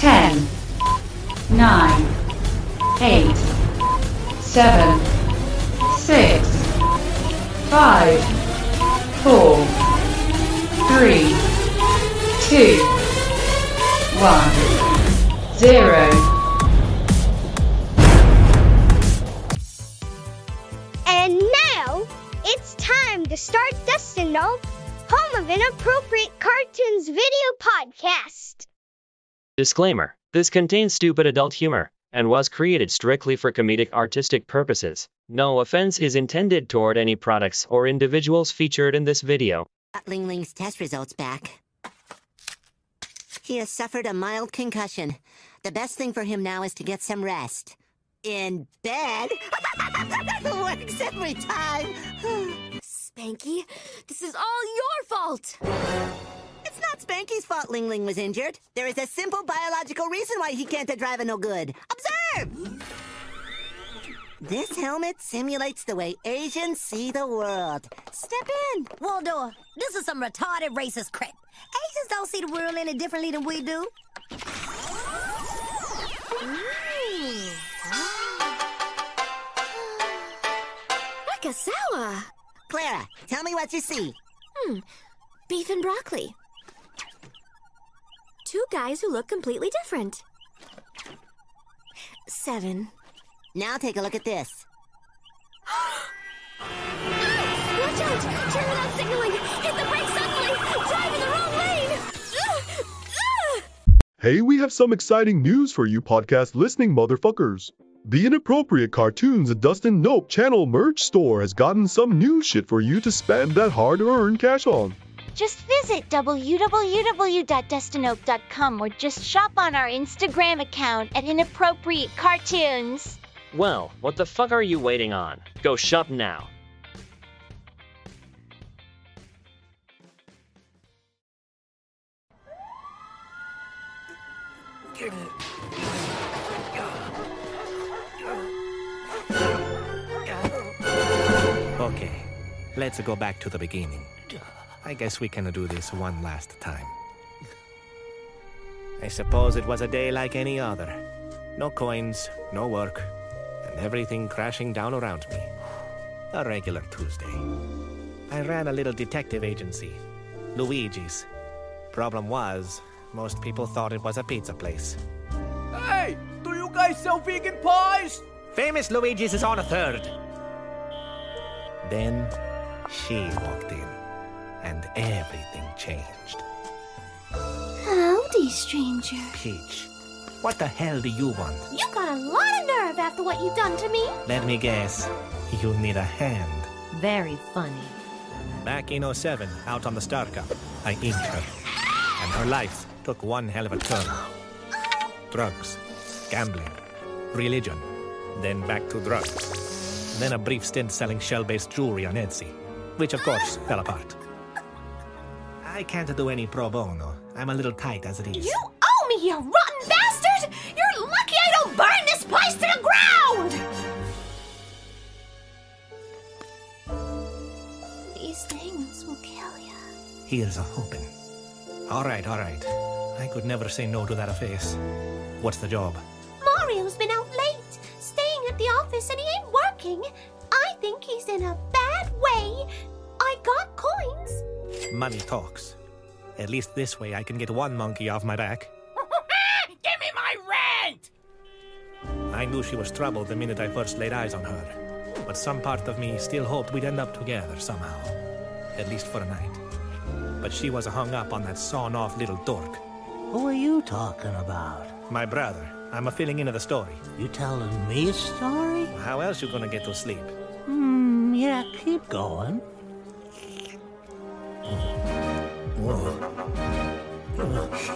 10, 9, 8, 7, 6, 5, 4, 3, 2, 1, 0. And now it's time to start Dustin Nope, home of inappropriate cartoons video podcast. Disclaimer This contains stupid adult humor and was created strictly for comedic artistic purposes. No offense is intended toward any products or individuals featured in this video. Got Ling Ling's test results back. He has suffered a mild concussion. The best thing for him now is to get some rest. In bed? Works every time. Spanky, this is all your fault. It's not Spanky's fault Ling Ling was injured. There is a simple biological reason why he can't drive a no good. Observe! This helmet simulates the way Asians see the world. Step in. Waldor, this is some retarded racist crap. Asians don't see the world any differently than we do. Akasawa! Clara, tell me what you see. Hmm, Beef and broccoli. Two guys who look completely different. Seven. Now take a look at this. Watch out! Turn without signaling! Hit the brakes suddenly! Drive in the wrong lane! Ugh! Ugh! Hey, we have some exciting news for you podcast listening motherfuckers. The Inappropriate Cartoons at Dustin Nope channel merch store has gotten some new shit for you to spend that hard-earned cash on. Just visit www.dustinnope.com or just shop on our Instagram account at Inappropriate Cartoons. Well, what the fuck are you waiting on? Go shop now. Okay, let's go back to the beginning. I guess we can do this one last time. I suppose it was a day like any other. No coins, no work, and everything crashing down around me. A regular Tuesday. I ran a little detective agency, Luigi's. Problem was, most people thought it was a pizza place. Hey, do you guys sell vegan pies? Famous Luigi's is on a third. Then she walked in, and everything changed. Howdy, stranger. Peach, what the hell do you want? You got a lot of nerve after what you've done to me. Let me guess, you need a hand. Very funny. Back in 07, out on the Star Cup, I inked her. And her life took one hell of a turn. Drugs, gambling, religion, then back to drugs. Then a brief stint selling shell based jewelry on Etsy, which of course fell apart. I can't do any pro bono. I'm a little tight as it is. You owe me, you rotten bastard! You're lucky I don't burn this place to the ground! These things will kill you. Here's a hoping. All right, all right. I could never say no to that face. What's the job? Mario's been out late, staying at the office, and he ain't working. I think he's in a bad way. I got coins. Money talks. At least this way I can get one monkey off my back. Give me my rent! I knew she was trouble the minute I first laid eyes on her. But some part of me still hoped we'd end up together somehow. At least for a night. But she was hung up on that sawn off little dork. Who are you talking about? My brother. I'm a filling in of the story. You telling me a story? How else you gonna get to sleep? Hmm, yeah, keep going.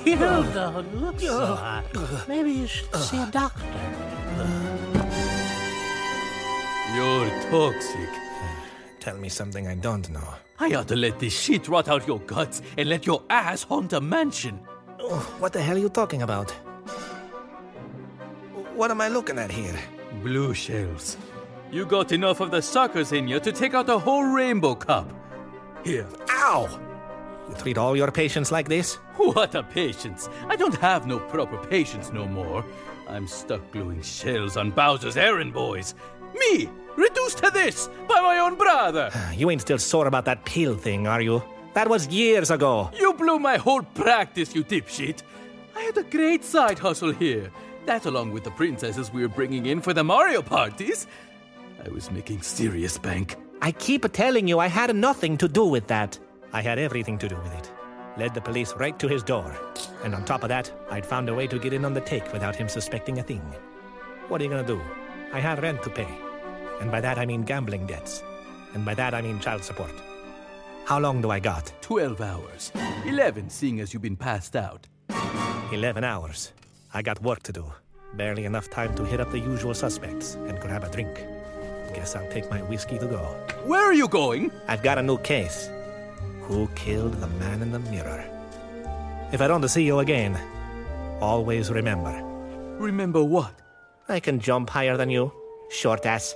You don't look so hot. Maybe you should see a doctor. You're toxic. Tell me something I don't know. I ought to let this shit rot out your guts and let your ass haunt a mansion. Oh, what the hell are you talking about? What am I looking at here? Blue shells. You got enough of the suckers in you to take out a whole rainbow cup. Here. Ow! You treat all your patients like this? What a patience! I don't have no proper patience no more. I'm stuck gluing shells on Bowser's errand boys. Me, reduced to this by my own brother. You ain't still sore about that pill thing, are you? That was years ago. You blew my whole practice, you dipshit. I had a great side hustle here. That, along with the princesses we were bringing in for the Mario parties. I was making serious bank. I keep telling you I had nothing to do with that. I had everything to do with it. Led the police right to his door. And on top of that, I'd found a way to get in on the take without him suspecting a thing. What are you gonna do? I had rent to pay. And by that I mean gambling debts. And by that I mean child support. How long do I got? Twelve hours. Eleven, seeing as you've been passed out. 11 hours. I got work to do. Barely enough time to hit up the usual suspects and grab a drink. Guess I'll take my whiskey to go. Where are you going? I've got a new case. Who killed the man in the mirror? If I don't see you again, always remember. Remember what? I can jump higher than you, short ass.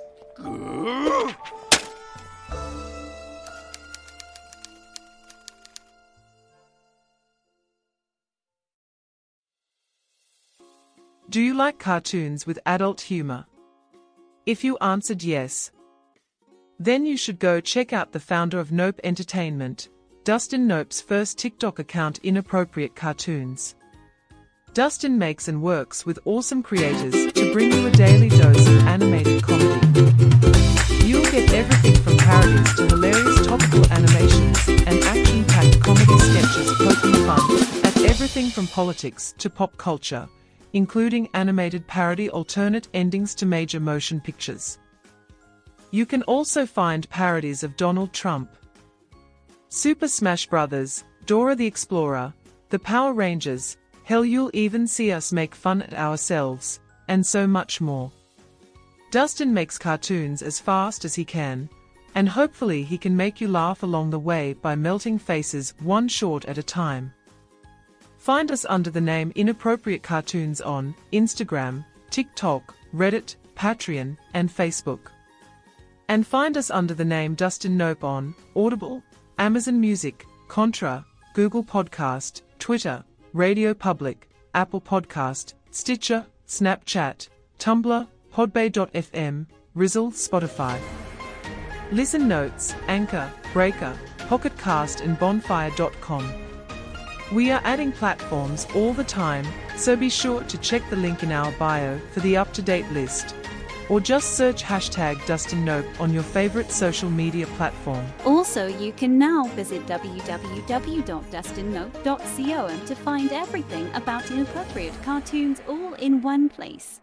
Do you like cartoons with adult humor? If you answered yes, then you should go check out the founder of Nope Entertainment, Dustin Nope's first TikTok account Inappropriate Cartoons. Dustin makes and works with awesome creators to bring you a daily dose of animated comedy. You'll get everything from parodies to hilarious topical animations and action-packed comedy sketches poking fun at everything from politics to pop culture, including animated parody alternate endings to major motion pictures. You can also find parodies of Donald Trump, Super Smash Bros., Dora the Explorer, the Power Rangers, hell you'll even see us make fun at ourselves, and so much more. Dustin makes cartoons as fast as he can, and hopefully he can make you laugh along the way by melting faces one short at a time. Find us under the name Inappropriate Cartoons on Instagram, TikTok, Reddit, Patreon, and Facebook. And find us under the name Dustin Nope on Audible, Amazon Music, Contra, Google Podcast, Twitter, Radio Public, Apple Podcast, Stitcher, Snapchat, Tumblr, Podbay.fm, Rizzle, Spotify. Listen Notes, Anchor, Breaker, Pocketcast, and Bonfire.com. We are adding platforms all the time, so be sure to check the link in our bio for the up to date list. Or just search hashtag Dustin Nope on your favorite social media platform. Also, you can now visit www.dustinnope.com to find everything about inappropriate cartoons all in one place.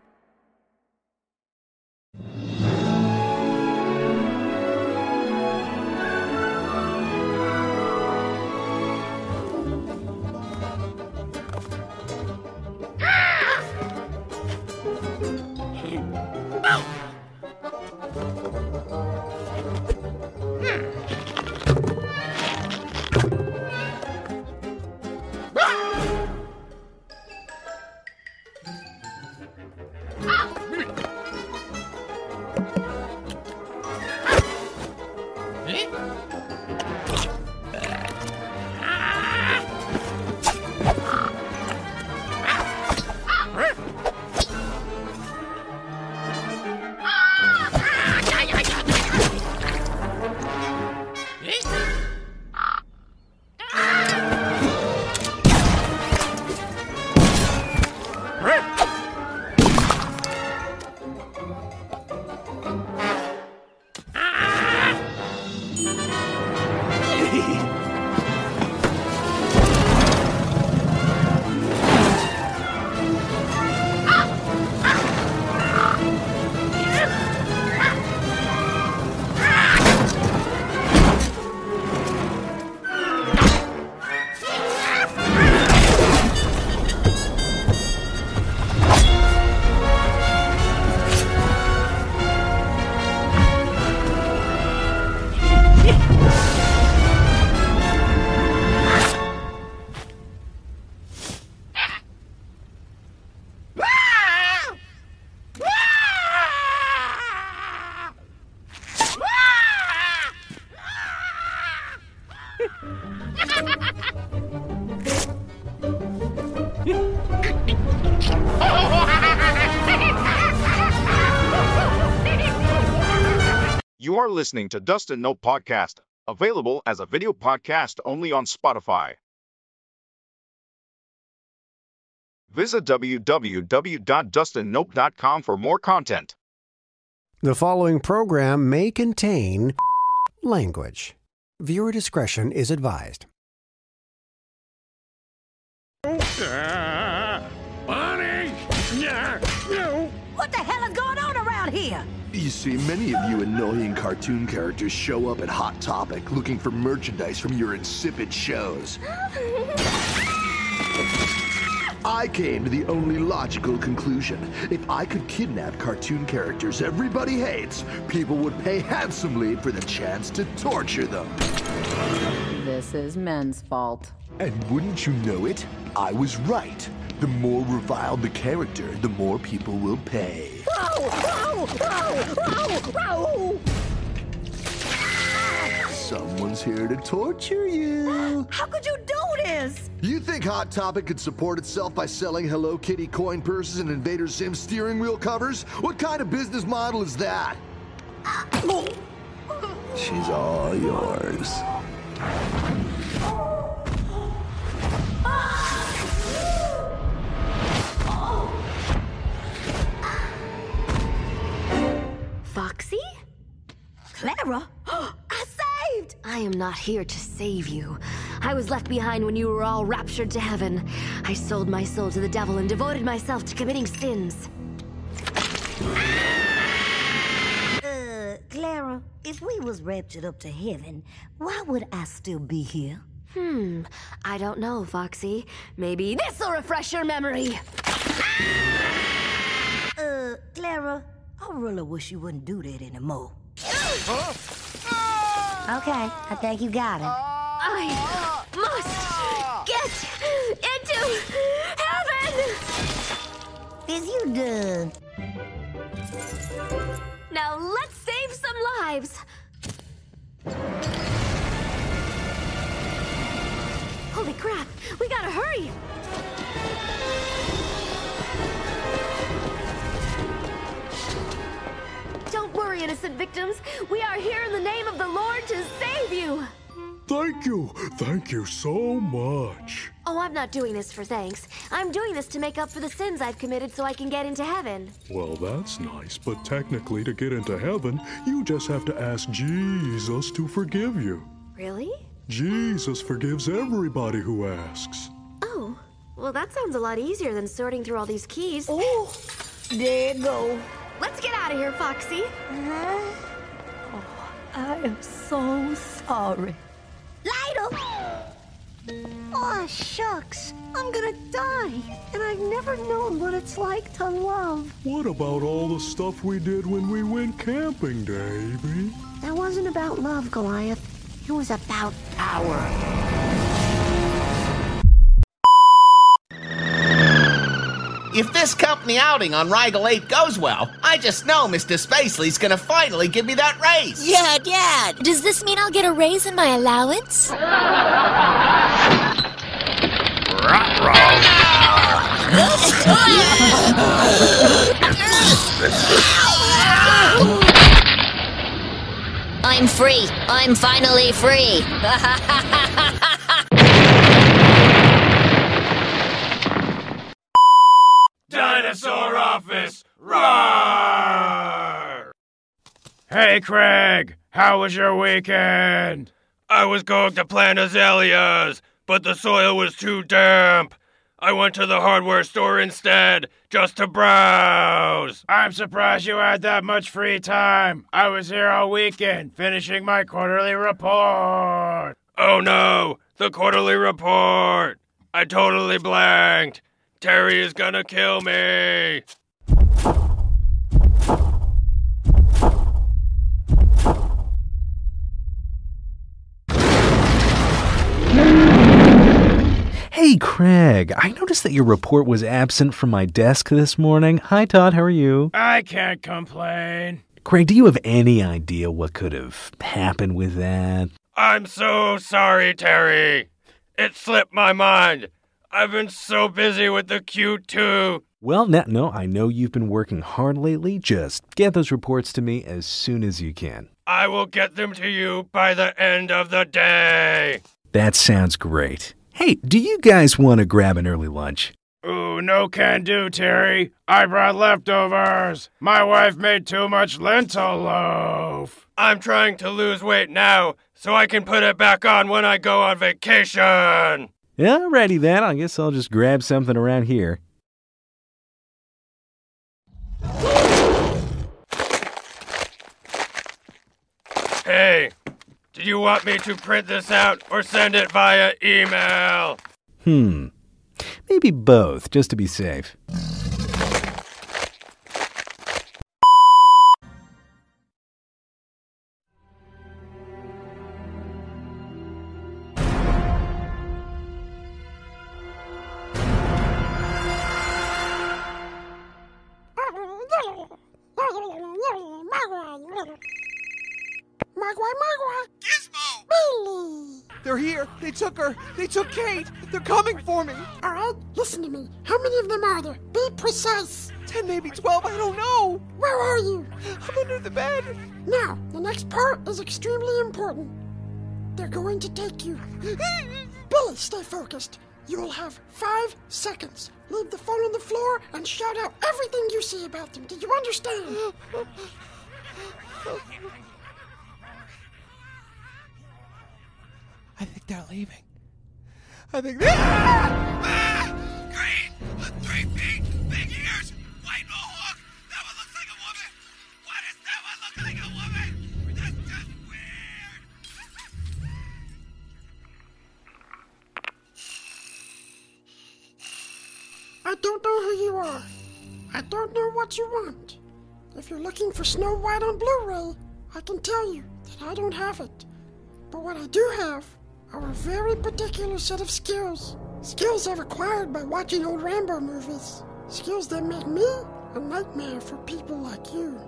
Are listening to Dustin Nope Podcast, available as a video podcast only on Spotify. Visit www.dustinnope.com for more content. The following program may contain language. Viewer discretion is advised. Bonnie! What the hell is going on around here? You see, many of you annoying cartoon characters show up at Hot Topic looking for merchandise from your insipid shows. I came to the only logical conclusion. If I could kidnap cartoon characters everybody hates, people would pay handsomely for the chance to torture them. This is men's fault. And wouldn't you know it? I was right. The more reviled the character, the more people will pay. Whoa! Whoa! Whoa! Whoa! Whoa! Someone's here to torture you. How could you do this? You think Hot Topic could support itself by selling Hello Kitty coin purses and Invader Zim steering wheel covers? What kind of business model is that? She's all yours. Ah! Foxy? Clara? I saved! I am not here to save you. I was left behind when you were all raptured to heaven. I sold my soul to the devil and devoted myself to committing sins. Uh, Clara, if we was raptured up to heaven, why would I still be here? Hmm, I don't know, Foxy. Maybe this'll refresh your memory. Uh, Clara, I really wish you wouldn't do that anymore. Okay, I think you got it. I must get into heaven! Is you done? Now let's save some lives. Holy crap, we gotta hurry! Don't worry, innocent victims. We are here in the name of the Lord to save you. Thank you. Thank you so much. Oh, I'm not doing this for thanks. I'm doing this to make up for the sins I've committed so I can get into heaven. Well, that's nice, but technically, to get into heaven, you just have to ask Jesus to forgive you. Really? Jesus forgives everybody who asks. Oh, well, that sounds a lot easier than sorting through all these keys. Oh, there you go. Let's get out of here, Foxy. Uh-huh. Oh, I am so sorry. Lytle! Oh, shucks. I'm gonna die. And I've never known what it's like to love. What about all the stuff we did when we went camping, Davy? That wasn't about love, Goliath. It was about power. If this company outing on Rigel 8 goes well, I just know Mr. Spacely's gonna finally give me that raise. Yeah, Dad. Does this mean I'll get a raise in my allowance? I'm free. I'm finally free. Dinosaur Office! Roar! Hey, Craig! How was your weekend? I was going to plant azaleas, but the soil was too damp. I went to the hardware store instead, just to browse. I'm surprised you had that much free time. I was here all weekend, finishing my quarterly report. Oh no, the quarterly report! I totally blanked. Terry is gonna kill me. Hey, Craig, I noticed that your report was absent from my desk this morning. Hi, Todd, how are you? I can't complain. Craig, do you have any idea what could have happened with that? I'm so sorry, Terry. It slipped my mind. I've been so busy with the Q2. Well, no, no, I know you've been working hard lately. Just get those reports to me as soon as you can. I will get them to you by the end of the day. That sounds great. Hey, do you guys want to grab an early lunch? Ooh, no can do, Terry. I brought leftovers. My wife made too much lentil loaf. I'm trying to lose weight now so I can put it back on when I go on vacation. Yeah, ready then. I guess I'll just grab something around here. Hey, did you want me to print this out or send it via email? Hmm. Maybe both, just to be safe. They're coming for me. All right, listen to me. How many of them are there? Be precise. Ten, maybe twelve. I don't know. Where are you? I'm under the bed. Now, the next part is extremely important. They're going to take you. Billy, stay focused. You will have five seconds. Leave the phone on the floor and shout out everything you see about them. Did you understand? I think they're leaving. I think. Ah! Green, three feet, big ears, white mohawk. That one looks like a woman. Why does that one look like a woman? That's just weird. I don't know who you are. I don't know what you want. If you're looking for Snow White on Blu-ray, I can tell you that I don't have it. But what I do have are a very particular set of skills. Skills I've acquired by watching old Rambo movies. Skills that make me a nightmare for people like you.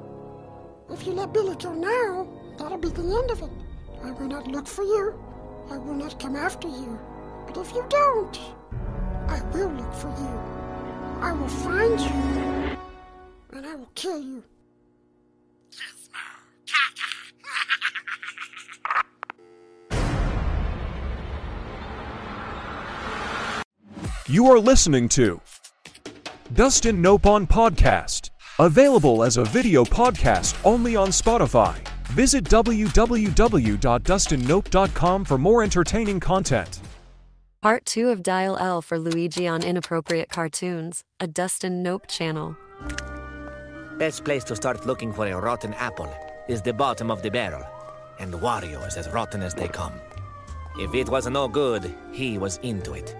If you let Billy go now, that'll be the end of it. I will not look for you. I will not come after you. But if you don't, I will look for you. I will find you. And I will kill you. You are listening to Dustin Nopon Podcast, available as a video podcast only on Spotify. Visit www.dustinnope.com for more entertaining content. Part 2 of Dial L for Luigi on Inappropriate Cartoons, a Dustin Nope channel. Best place to start looking for a rotten apple is the bottom of the barrel, and Wario is as rotten as they come. If it was no good, he was into it.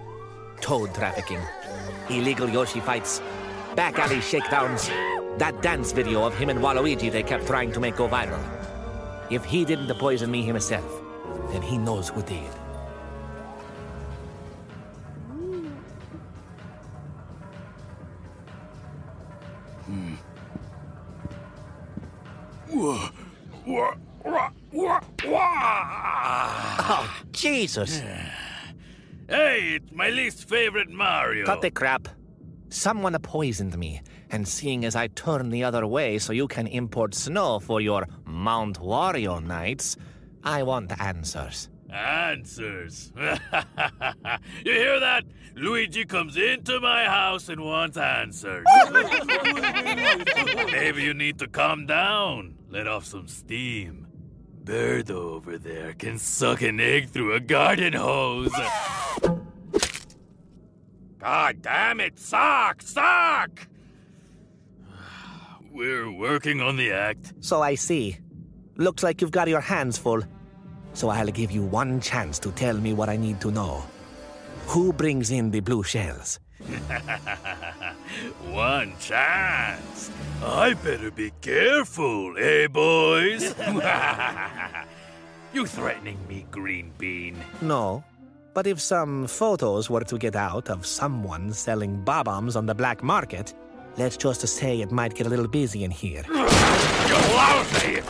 Toad trafficking, illegal Yoshi fights, back alley shakedowns, that dance video of him and Waluigi they kept trying to make go viral. If he didn't poison me himself, then he knows who did. Hmm. Oh, Jesus! Hey, it's my least favorite Mario. Cut the crap. Someone poisoned me, and seeing as I turn the other way so you can import snow for your Mount Wario nights, I want answers. Answers. you hear that? Luigi comes into my house and wants answers. Maybe you need to calm down. Let off some steam. Bird over there can suck an egg through a garden hose. God damn it! Sock! Sock! We're working on the act. So I see. Looks like you've got your hands full. So I'll give you one chance to tell me what I need to know. Who brings in the blue shells? One chance. I better be careful, eh, boys? you threatening me, Green Bean? No. But if some photos were to get out of someone selling bob-ombs on the black market, let's just say it might get a little busy in here. You lousy!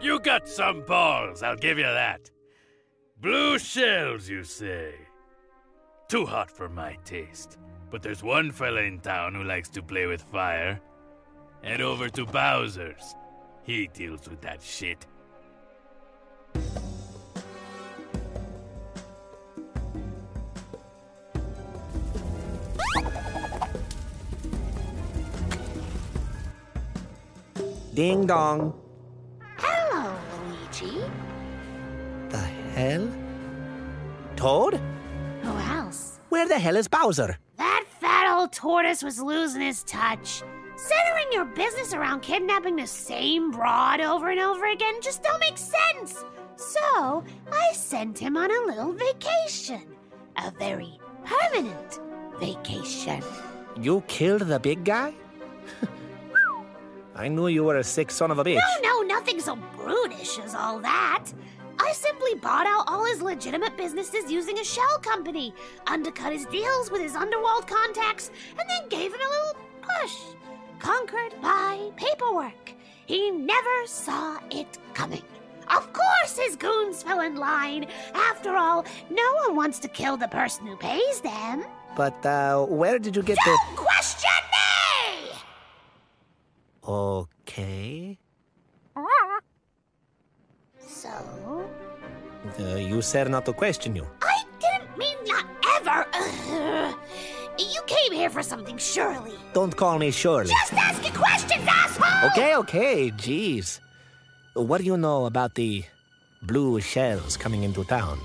you got some balls, I'll give you that. Blue shells, you say? Too hot for my taste. But there's one fella in town who likes to play with fire. Head over to Bowser's. He deals with that shit. Ding dong. Hello, Luigi. Hell? Toad? Who else? Where the hell is Bowser? That fat old tortoise was losing his touch. Centering your business around kidnapping the same broad over and over again just don't make sense. So I sent him on a little vacation. A very permanent vacation. You killed the big guy? I knew you were a sick son of a bitch. No, no, nothing so brutish as all that. I simply bought out all his legitimate businesses using a shell company, undercut his deals with his underworld contacts, and then gave him a little push. Conquered by paperwork. He never saw it coming. Of course, his goons fell in line. After all, no one wants to kill the person who pays them. But uh, where did you get the- Don't question me! Okay. So, Uh, you said not to question you. I didn't mean not ever. Ugh. You came here for something, surely. Don't call me Shirley. Just ask asking questions, asshole! Okay, okay, jeez. What do you know about the blue shells coming into town?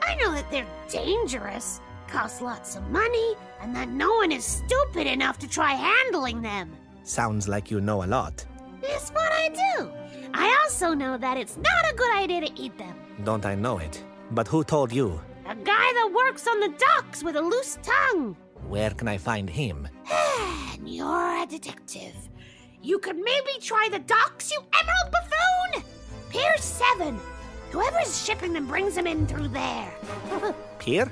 I know that they're dangerous, cost lots of money, and that no one is stupid enough to try handling them. Sounds like you know a lot. It's what I do. I also know that it's not a good idea to eat them. Don't I know it? But who told you? A guy that works on the docks with a loose tongue. Where can I find him? And you're a detective. You could maybe try the docks, you emerald buffoon! Pier 7. Whoever's shipping them brings them in through there. Pier?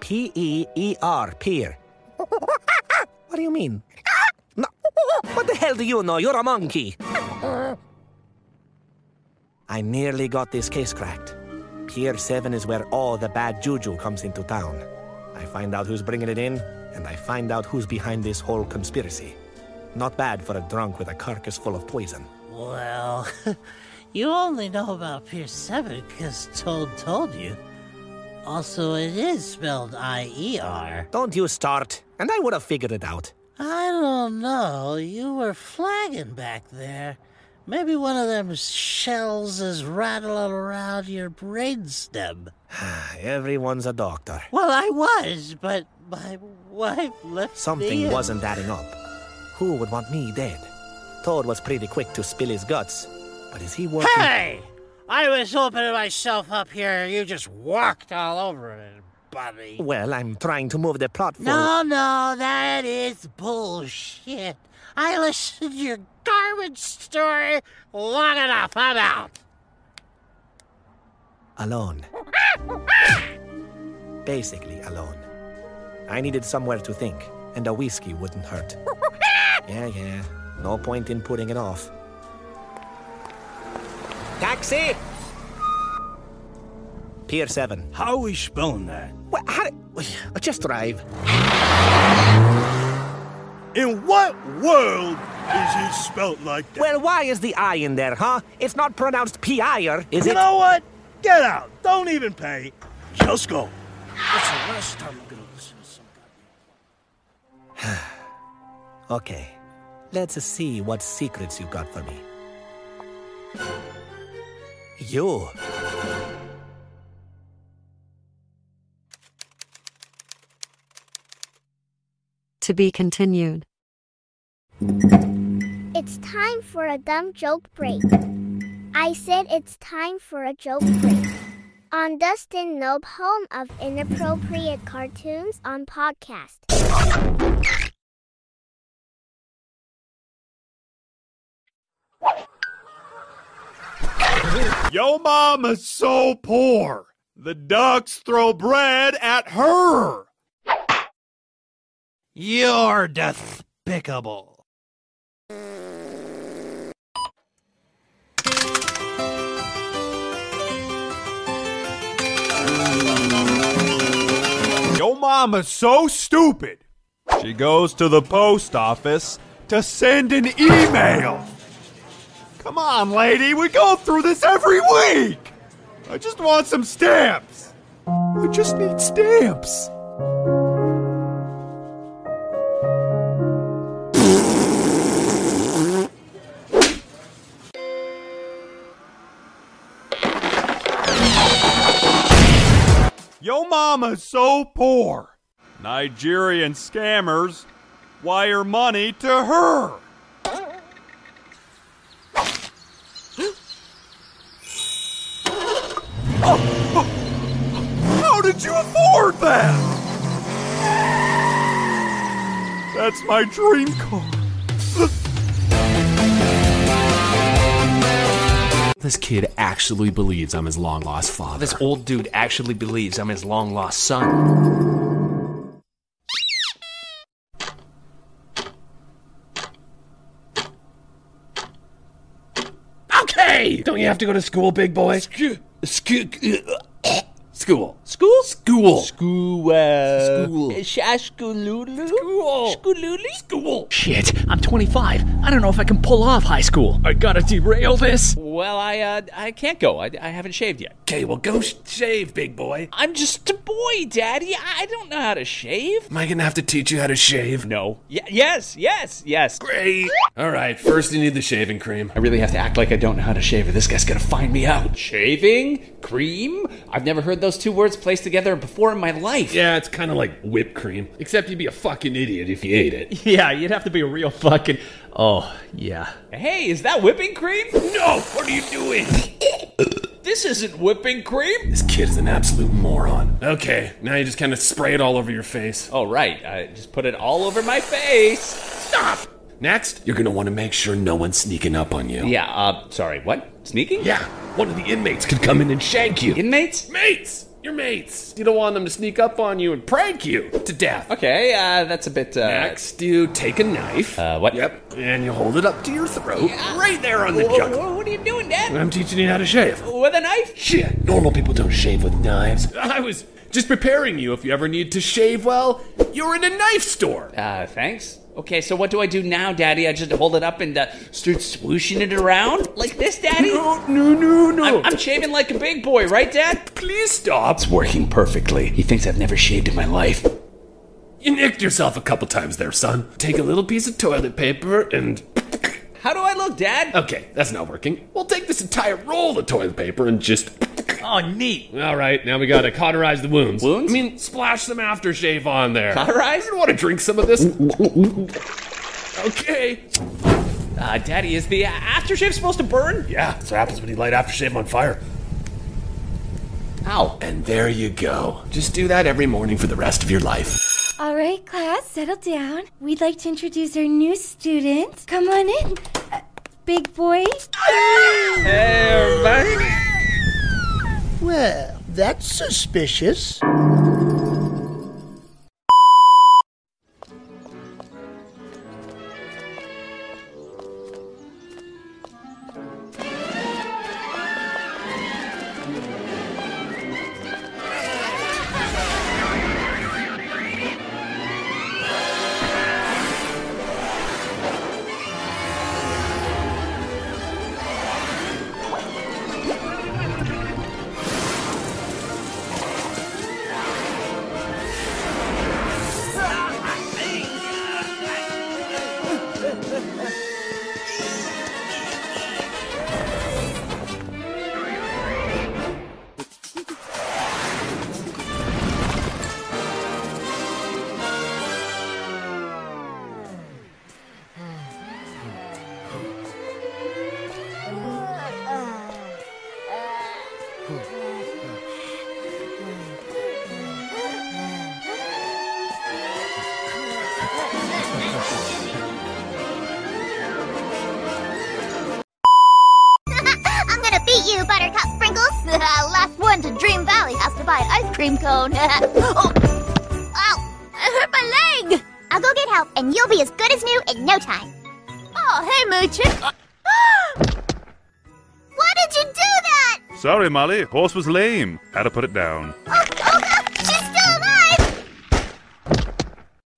P E E R, Pier. What do you mean? No. What the hell do you know? You're a monkey. I nearly got this case cracked. Pier 7 is where all the bad juju comes into town. I find out who's bringing it in, and I find out who's behind this whole conspiracy. Not bad for a drunk with a carcass full of poison. Well, you only know about Pier 7 because Toad told you. Also, it is spelled I E R. Don't you start, and I would have figured it out. I don't know. You were flagging back there. Maybe one of them shells is rattling around your brainstem. Everyone's a doctor. Well, I was, but my wife left me. Something in- wasn't adding up. Who would want me dead? Toad was pretty quick to spill his guts, but is he working? Hey! I was opening myself up here. You just walked all over it, buddy. Well, I'm trying to move the plot forward. No, no, that is bullshit. I listened to your garbage story long enough. I'm out. Alone. Basically alone. I needed somewhere to think, and a whiskey wouldn't hurt. Yeah, yeah. No point in putting it off. Taxi! Pier 7. How are we spelling that? What, how, just drive. In what world is it spelt like that? Well, why is the I in there, huh? It's not pronounced P-I-R, is you it? You know what? Get out. Don't even pay. Just go. That's the last time I'm gonna listen to some Okay. Let's see what secrets you got for me. You. To be continued. It's time for a dumb joke break. I said it's time for a joke break. On Dustin Nope, home of inappropriate cartoons on podcast. Yo mama's so poor. The ducks throw bread at her. You're despicable. Mama's so stupid. She goes to the post office to send an email. Come on, lady, we go through this every week. I just want some stamps. I just need stamps. Yo mama's so poor. Nigerian scammers wire money to her. How did you afford that? That's my dream car. This kid actually believes I'm his long lost father. This old dude actually believes I'm his long lost son. Okay! Don't you have to go to school, big boy? School. Uh, School. School? School. School. Uh, School. Shashkululu? School. Schoolulu? School. Shit, I'm 25. I don't know if I can pull off high school. I gotta derail this. Well, I uh, I can't go. I, I haven't shaved yet. Okay, well, go sh- shave, big boy. I'm just a boy, Daddy. I don't know how to shave. Am I gonna have to teach you how to shave? No. Y- yes, yes, yes. Great. All right, first you need the shaving cream. I really have to act like I don't know how to shave, or this guy's gonna find me out. Shaving? Cream? I've never heard those two words placed together before in my life. Yeah, it's kind of like whipped cream, except you'd be a fucking idiot if you ate it. Yeah, you'd have to be a real fucking. Oh, yeah. Hey, is that whipping cream? No! What are you doing? This isn't whipping cream. This kid is an absolute moron. Okay, now you just kind of spray it all over your face. Oh, right. I just put it all over my face. Stop! Next, you're gonna want to make sure no one's sneaking up on you. Yeah, uh, sorry, what? Sneaking? Yeah, one of the inmates could come in and shank you. Inmates? Mates! Your mates. You don't want them to sneak up on you and prank you to death. Okay, uh, that's a bit, uh. Next, you take a knife. Uh, what? Yep, and you hold it up to your throat, yeah. right there on the Whoa, jugular. whoa, what are you doing, Dad? I'm teaching you how to shave. With a knife? Shit, normal people don't shave with knives. I was just preparing you if you ever need to shave well. You're in a knife store. Uh, thanks. Okay, so what do I do now, Daddy? I just hold it up and uh, start swooshing it around like this, Daddy? No, no, no, no. I'm, I'm shaving like a big boy, right, Dad? Please stop. It's working perfectly. He thinks I've never shaved in my life. You nicked yourself a couple times there, son. Take a little piece of toilet paper and. How do I look, Dad? Okay, that's not working. We'll take this entire roll of toilet paper and just. Oh, neat. All right, now we gotta cauterize the wounds. Wounds? I mean, splash some aftershave on there. Cauterize? You want to drink some of this? okay. Uh, Daddy, is the uh, aftershave supposed to burn? Yeah, that's what happens when you light aftershave on fire. Ow. And there you go. Just do that every morning for the rest of your life. All right, class, settle down. We'd like to introduce our new student. Come on in. Uh, big boy. Hey, everybody. Well, that's suspicious. Molly. Horse was lame. Had to put it down. Oh, she's still alive!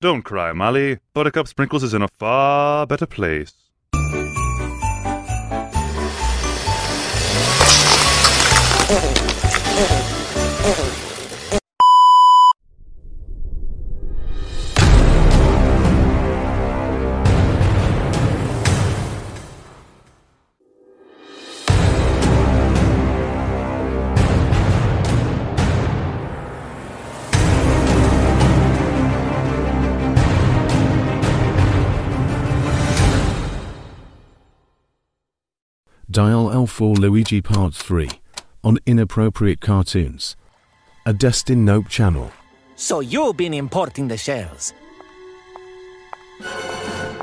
Don't cry, Molly. Buttercup Sprinkles is in a far better place. Dial L4 Luigi Part 3 on Inappropriate Cartoons, a Dustin Nope channel. So you've been importing the shells.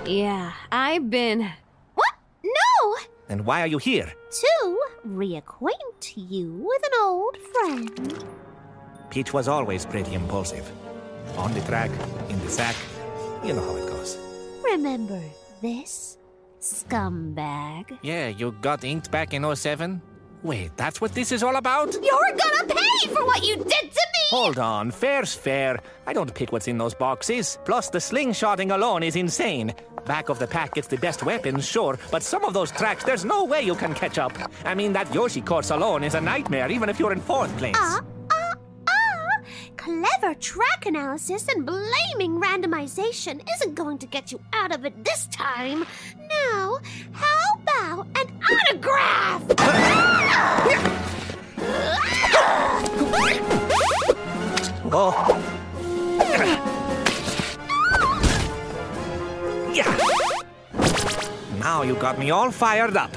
Yeah, I've been. What? No! And why are you here? To reacquaint you with an old friend. Peach was always pretty impulsive. On the track, in the sack. You know how it goes. Remember this scumbag? Yeah, you got inked back in 07? Wait, that's what this is all about? You're gonna pay for what you did to me! Hold on, fair's fair. I don't pick what's in those boxes. Plus, the slingshotting alone is insane. Back of the pack gets the best weapons, sure, but some of those tracks, there's no way you can catch up. I mean, that Yoshi course alone is a nightmare, even if you're in fourth place. Ah! Clever track analysis and blaming randomization isn't going to get you out of it this time. Now, how about an autograph? Oh. Yeah. Now you got me all fired up.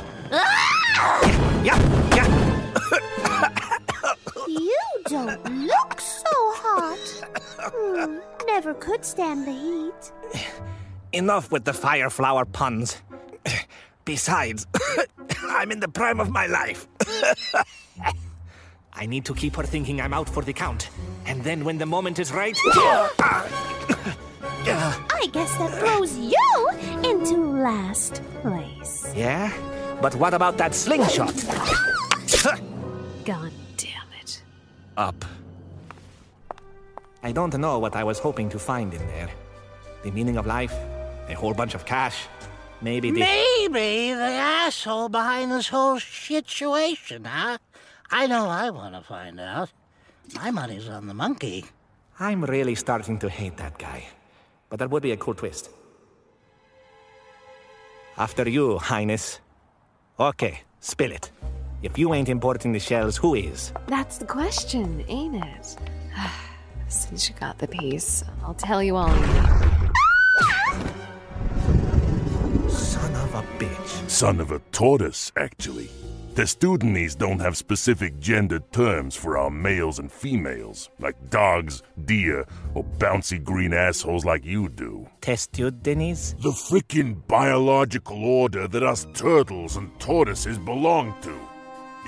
Yeah. Don't look so hot. Hmm, never could stand the heat. Enough with the fire flower puns. Besides, I'm in the prime of my life. I need to keep her thinking I'm out for the count. And then when the moment is right. I guess that throws you into last place. yeah? But what about that slingshot? It. Up. I don't know what I was hoping to find in there. The meaning of life? A whole bunch of cash? Maybe the. Maybe the asshole behind this whole situation, huh? I know I want to find out. My money's on the monkey. I'm really starting to hate that guy. But that would be a cool twist. After you, Highness. Okay, spill it. If you ain't importing the shells, who is? That's the question, ain't it? Since you got the piece, I'll tell you all. Son of a bitch. Son of a tortoise, actually. Testudines don't have specific gendered terms for our males and females, like dogs, deer, or bouncy green assholes like you do. Testudines? The frickin' biological order that us turtles and tortoises belong to.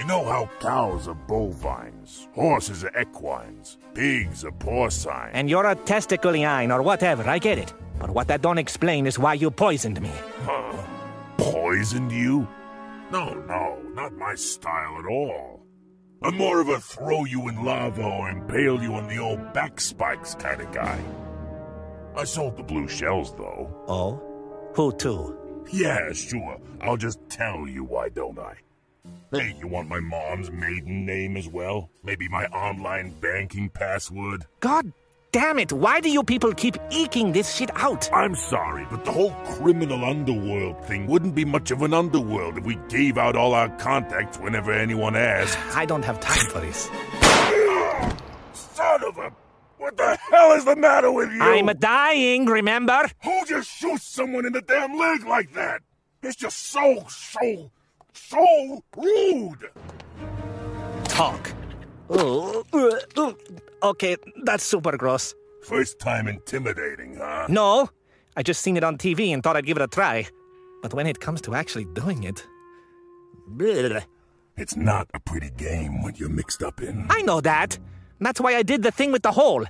You know how cows are bovines, horses are equines, pigs are porcine. And you're a testicleine or whatever, I get it. But what that don't explain is why you poisoned me. Huh? Poisoned you? No, no, not my style at all. I'm more of a throw you in lava or impale you on the old back spikes kind of guy. I sold the blue shells, though. Oh? Who to? Yeah, sure. I'll just tell you why don't I? Hey, you want my mom's maiden name as well? Maybe my online banking password? God damn it, why do you people keep eking this shit out? I'm sorry, but the whole criminal underworld thing wouldn't be much of an underworld if we gave out all our contacts whenever anyone asked. I don't have time for this. Son of a... What the hell is the matter with you? I'm dying, remember? Who just shoots someone in the damn leg like that? It's just so, so, so rude. Talk. Oh, uh, uh, okay, that's super gross. First time intimidating, huh? No, I just seen it on TV and thought I'd give it a try. But when it comes to actually doing it. bleh. It's not a pretty game when you're mixed up in. I know that. That's why I did the thing with the hole.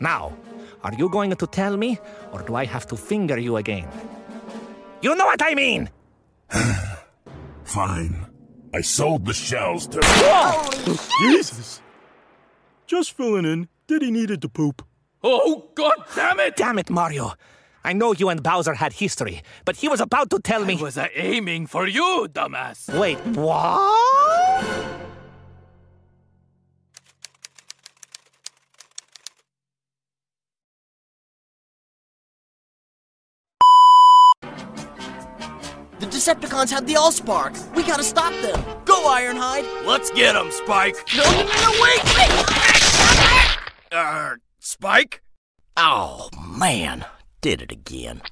Now, are you going to tell me, or do I have to finger you again? You know what I mean! Fine. I sold the shells to. Jesus! Just filling in. Did Diddy needed to poop. Oh, god damn it! Damn it, Mario. I know you and Bowser had history, but he was about to tell me. He was uh, aiming for you, dumbass. Wait, what? The Decepticons have the Allspark. We gotta stop them. Go, Ironhide. Let's get him, Spike. No, no, no, no, wait! Uh, Spike? Oh, man. Did it again.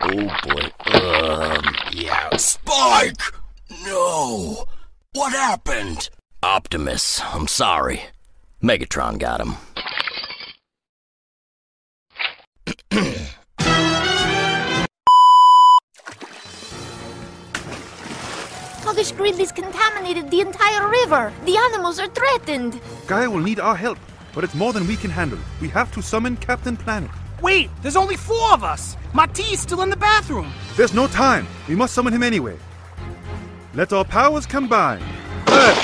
Oh, boy. Um, yeah. Spike! No! What happened? Optimus, I'm sorry. Megatron got him. Sluggish Greedly's contaminated the entire river. The animals are threatened. Gaia will need our help, but it's more than we can handle. We have to summon Captain Planet. Wait, there's only four of us. Ma-Ti's still in the bathroom. There's no time. We must summon him anyway. Let our powers combine. Earth,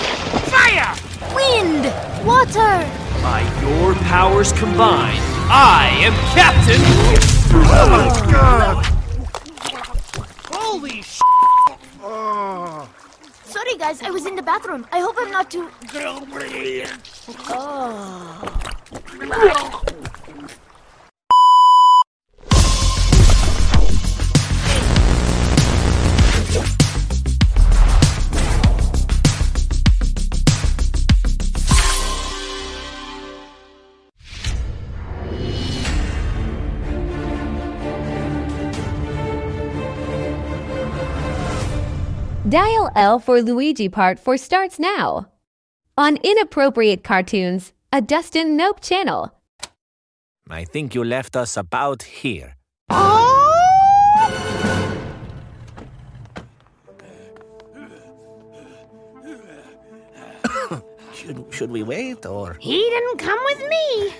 Fire! Wind! Water! By your powers combined, I am Captain. Oh my god! Holy sh! Oh. Sorry, guys, I was in the bathroom. I hope I'm not too. Oh. Dial L for Luigi Part 4 starts now. On Inappropriate Cartoons, a Dustin Nope channel. I think you left us about here. should, should we wait or? He didn't come with me.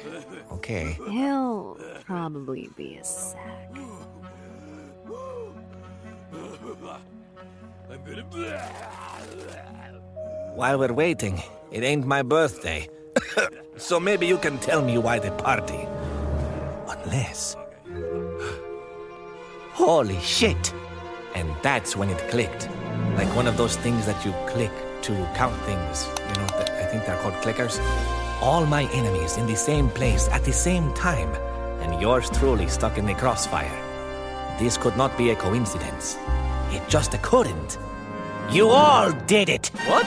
Okay. He'll probably be a While we're waiting, it ain't my birthday. so maybe you can tell me why the party. Unless. Holy shit! And that's when it clicked. Like one of those things that you click to count things. You know, I think they're called clickers. All my enemies in the same place at the same time, and yours truly stuck in the crossfire. This could not be a coincidence. It just couldn't. You all did it! What?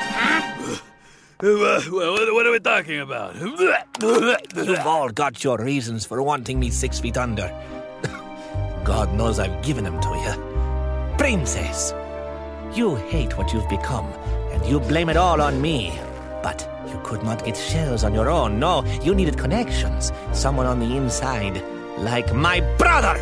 Uh, what, what are we talking about? You've all got your reasons for wanting me six feet under. God knows I've given them to you. Princess, you hate what you've become, and you blame it all on me. But you could not get shells on your own. No, you needed connections. Someone on the inside, like my brother!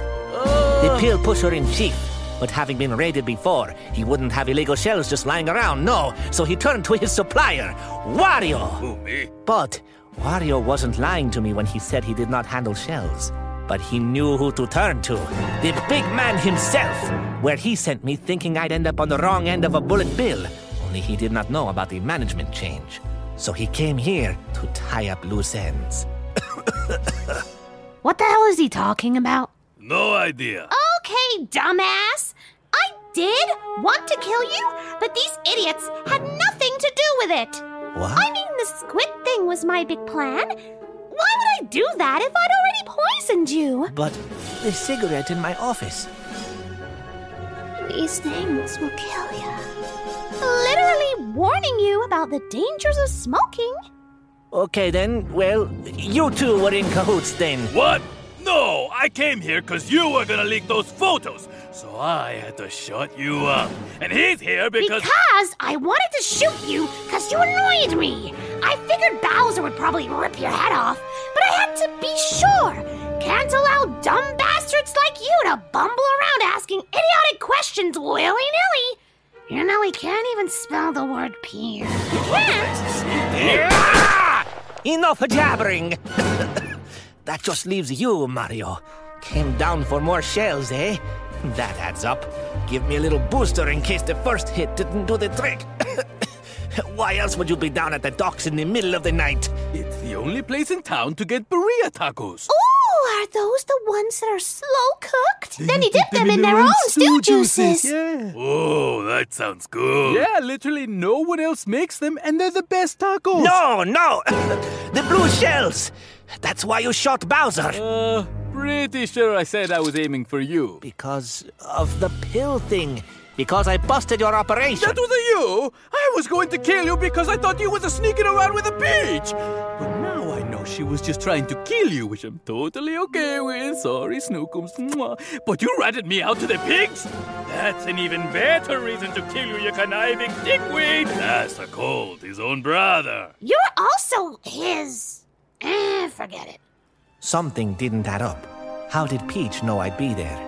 The pill pusher in chief. But having been raided before, he wouldn't have illegal shells just lying around, no. So he turned to his supplier, Wario. Who, me? But Wario wasn't lying to me when he said he did not handle shells. But he knew who to turn to. The big man himself, where he sent me thinking I'd end up on the wrong end of a bullet bill. Only he did not know about the management change. So he came here to tie up loose ends. What the hell is he talking about? No idea. Okay, dumbass. I did want to kill you, but these idiots had nothing to do with it. What? I mean, the squid thing was my big plan. Why would I do that if I'd already poisoned you? But the cigarette in my office. These things will kill you. Literally warning you about the dangers of smoking. Okay then, well, you two were in cahoots then. What? No, I came here because you were gonna leak those photos, so I had to shut you up. And he's here because. Because I wanted to shoot you because you annoyed me. I figured Bowser would probably rip your head off, but I had to be sure. Can't allow dumb bastards like you to bumble around asking idiotic questions willy nilly. You know, he can't even spell the word peer. He can't. Enough jabbering! that just leaves you, Mario. Came down for more shells, eh? That adds up. Give me a little booster in case the first hit didn't do the trick. Why else would you be down at the docks in the middle of the night? It's the only place in town to get burrito tacos. Oh, are those the ones that are slow cooked? then you dip them in their own stew juices. Yeah. Oh, that sounds good. Yeah, literally no one else makes them, and they're the best tacos. No, no! the blue shells! That's why you shot Bowser! Uh, pretty sure I said I was aiming for you. Because of the pill thing. Because I busted your operation. That was a you! I was going to kill you because I thought you was a sneaking around with a peach! But now I know she was just trying to kill you, which I'm totally okay with. Sorry, Snookums. Mwah. But you ratted me out to the pigs? That's an even better reason to kill you, you conniving dickweed! Master Cold, his own brother. You're also his. Eh, forget it. Something didn't add up. How did Peach know I'd be there?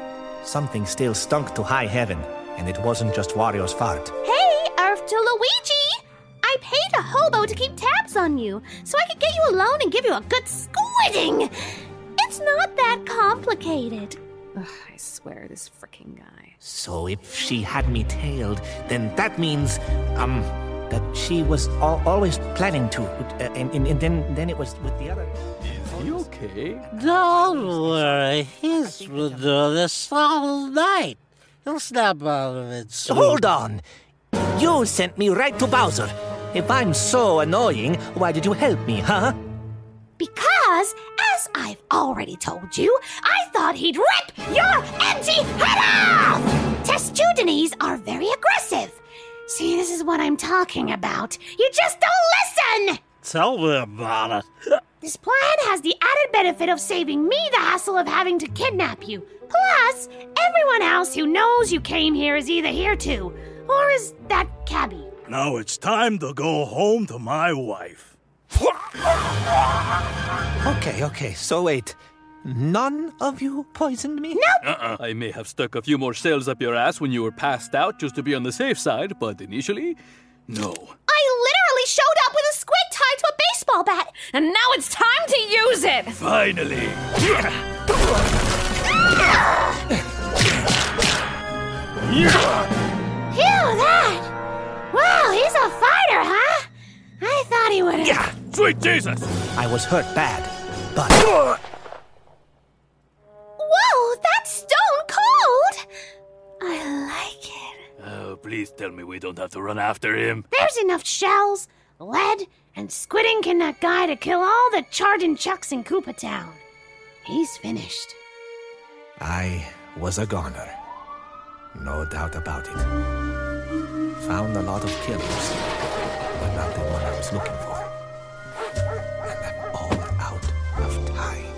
Something still stunk to high heaven, and it wasn't just Wario's fart. Hey, Earth to Luigi! I paid a hobo to keep tabs on you, so I could get you alone and give you a good squidding. It's not that complicated. Ugh, I swear, this freaking guy. So if she had me tailed, then that means, um, that she was al- always planning to, uh, and, and, and then then it was with the other. Is he okay? Don't worry, he's been doing this all night. He'll snap out of it soon. Hold on! You sent me right to Bowser. If I'm so annoying, why did you help me, huh? Because, as I've already told you, I thought he'd rip your empty head off! Testudines are very aggressive. See, this is what I'm talking about. You just don't listen! Tell me about it. This plan has the added benefit of saving me the hassle of having to kidnap you. Plus, everyone else who knows you came here is either here too, or is that cabbie. Now it's time to go home to my wife. Okay, okay, so wait. None of you poisoned me? Nope! Uh-uh. I may have stuck a few more cells up your ass when you were passed out just to be on the safe side, but initially, no. I literally showed up with a squid tied to a baseball bat, and now it's time to use it! Finally. Phew, that! Wow, he's a fighter, huh? I thought he would have. Sweet Jesus! I was hurt bad, but Whoa, that's stone cold! I like it. Oh, please tell me we don't have to run after him. There's enough shells, lead, and squid ink in that guy to kill all the Chargin' Chucks in Koopa Town. He's finished. I was a goner. No doubt about it. Found a lot of killers, but not the one I was looking for. And I'm all out of time.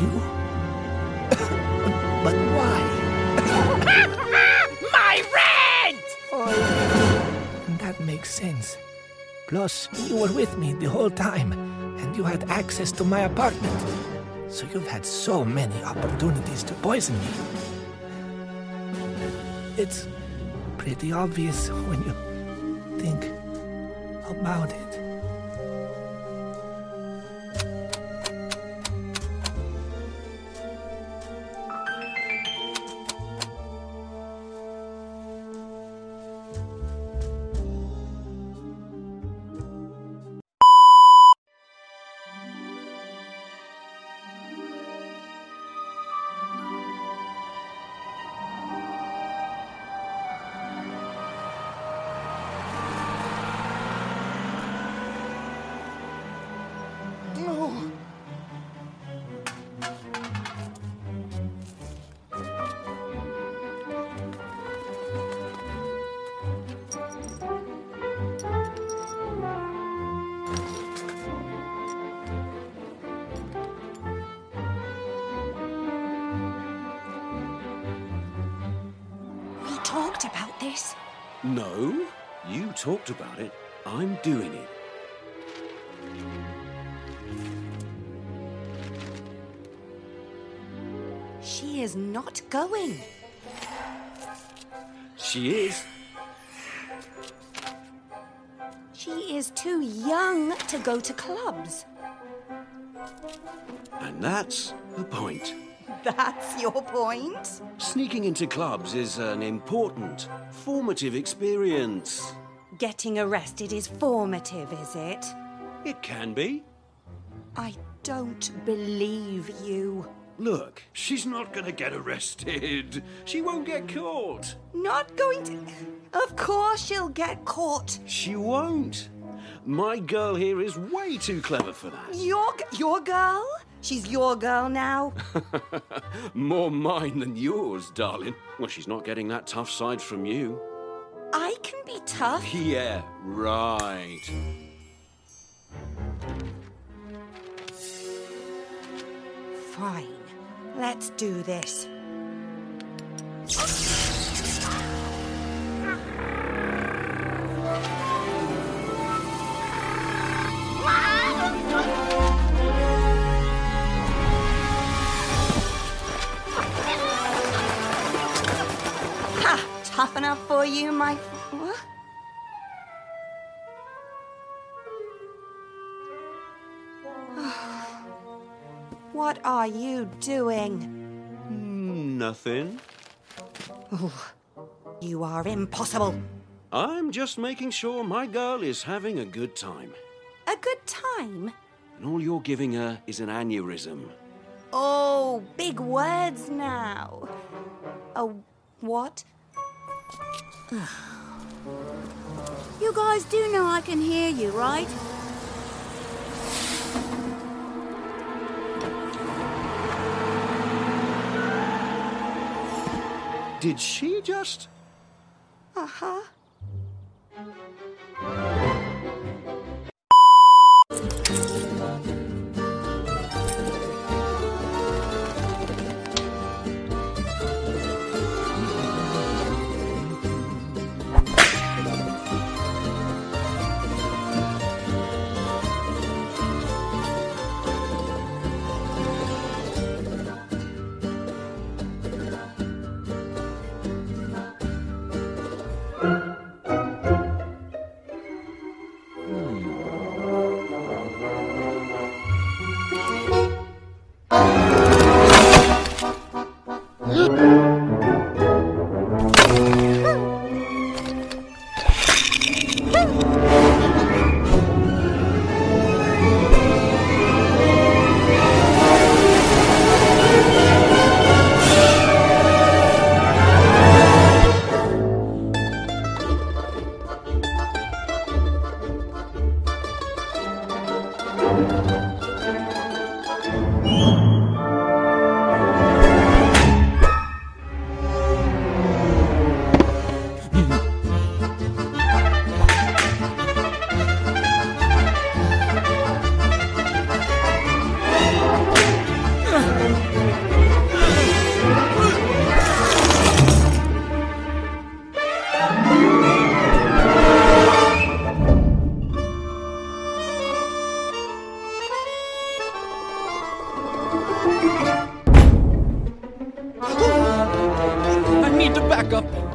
You? but why? My rent! That makes sense. Plus, you were with me the whole time, and you had access to my apartment. So you've had so many opportunities to poison me. It's pretty obvious when you think about it. Go to clubs. And that's the point. That's your point? Sneaking into clubs is an important, formative experience. Getting arrested is formative, is it? It can be. I don't believe you. Look, she's not gonna get arrested. She won't get caught. Not going to. Of course she'll get caught. She won't. My girl here is way too clever for that. Your your girl? She's your girl now. More mine than yours, darling. Well, she's not getting that tough side from you. I can be tough. Yeah, right. Fine. Let's do this. Enough for you, my. What? What are you doing? Nothing. Ooh, you are impossible. I'm just making sure my girl is having a good time. A good time? And all you're giving her is an aneurysm. Oh, big words now. A what? you guys do know I can hear you, right? Did she just. Uh up.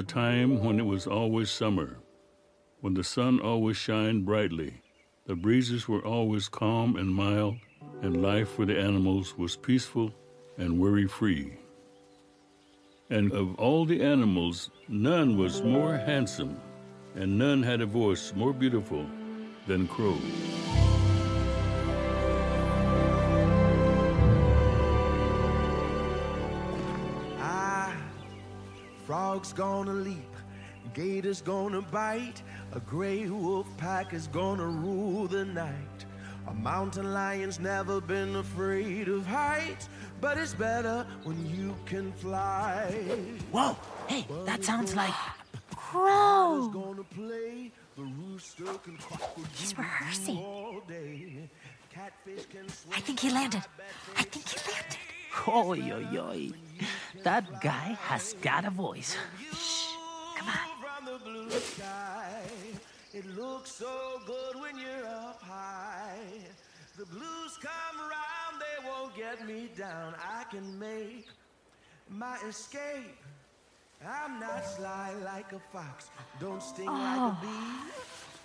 A time when it was always summer, when the sun always shined brightly, the breezes were always calm and mild, and life for the animals was peaceful and worry free. And of all the animals, none was more handsome, and none had a voice more beautiful than Crow. Frog's gonna leap, gator's gonna bite, a gray wolf pack is gonna rule the night. A mountain lion's never been afraid of heights, but it's better when you can fly. Whoa! Hey, that sounds like. Crow. gonna play, the rooster can quack He's rehearsing. all day. Catfish can swim I think he landed. I think he landed. Oi, oi, oi. That guy has got a voice. Come on. from the blue sky. It looks so good when you're up high. The blues come around, they won't get me down. I can make my escape. I'm not sly like a fox, don't sting like Oh. a bee.